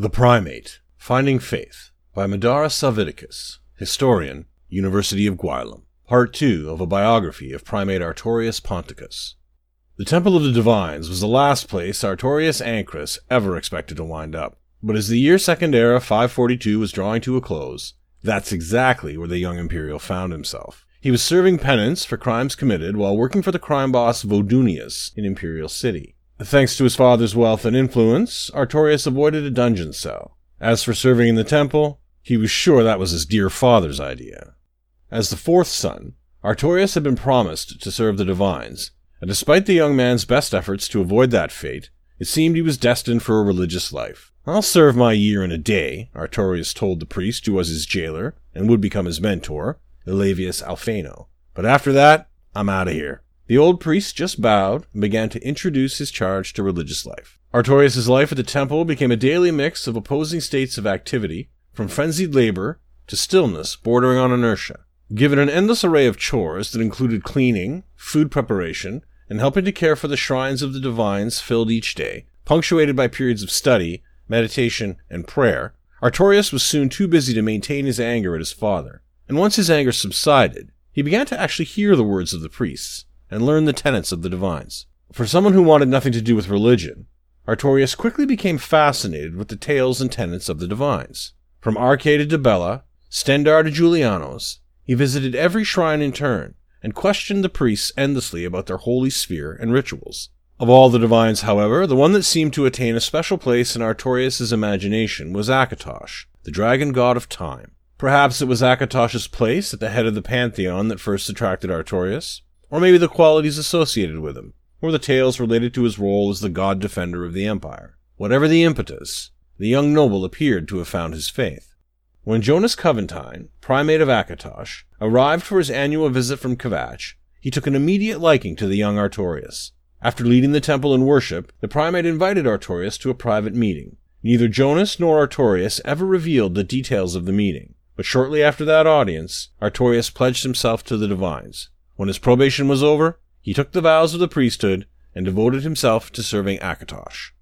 The Primate Finding Faith by Madara Salviticus, historian, University of Gwylem. Part 2 of a biography of Primate Artorius Ponticus. The Temple of the Divines was the last place Artorius Ancrus ever expected to wind up. But as the year Second Era 542 was drawing to a close, that's exactly where the young Imperial found himself. He was serving penance for crimes committed while working for the crime boss Vodunius in Imperial City. Thanks to his father's wealth and influence, Artorius avoided a dungeon cell. As for serving in the temple, he was sure that was his dear father's idea. As the fourth son, Artorius had been promised to serve the divines, and despite the young man's best efforts to avoid that fate, it seemed he was destined for a religious life. I'll serve my year in a day, Artorius told the priest who was his jailer and would become his mentor, Elavius Alphano. But after that, I'm out of here. The old priest just bowed and began to introduce his charge to religious life. Artorius' life at the temple became a daily mix of opposing states of activity, from frenzied labor to stillness bordering on inertia. Given an endless array of chores that included cleaning, food preparation, and helping to care for the shrines of the divines filled each day, punctuated by periods of study, meditation, and prayer, Artorius was soon too busy to maintain his anger at his father. And once his anger subsided, he began to actually hear the words of the priests and learn the tenets of the divines. For someone who wanted nothing to do with religion, Artorius quickly became fascinated with the tales and tenets of the divines. From Arkay to Dibella, Stendarr to Julianos, he visited every shrine in turn and questioned the priests endlessly about their holy sphere and rituals. Of all the divines, however, the one that seemed to attain a special place in Artorius's imagination was Akatosh, the dragon god of time. Perhaps it was Akatosh's place at the head of the pantheon that first attracted Artorius, or maybe the qualities associated with him, or the tales related to his role as the god defender of the empire. Whatever the impetus, the young noble appeared to have found his faith. When Jonas Coventine, primate of Akatosh, arrived for his annual visit from Kvatch, he took an immediate liking to the young Artorius. After leading the temple in worship, the primate invited Artorius to a private meeting. Neither Jonas nor Artorius ever revealed the details of the meeting, but shortly after that audience, Artorius pledged himself to the divines. When his probation was over, he took the vows of the priesthood and devoted himself to serving Akatosh.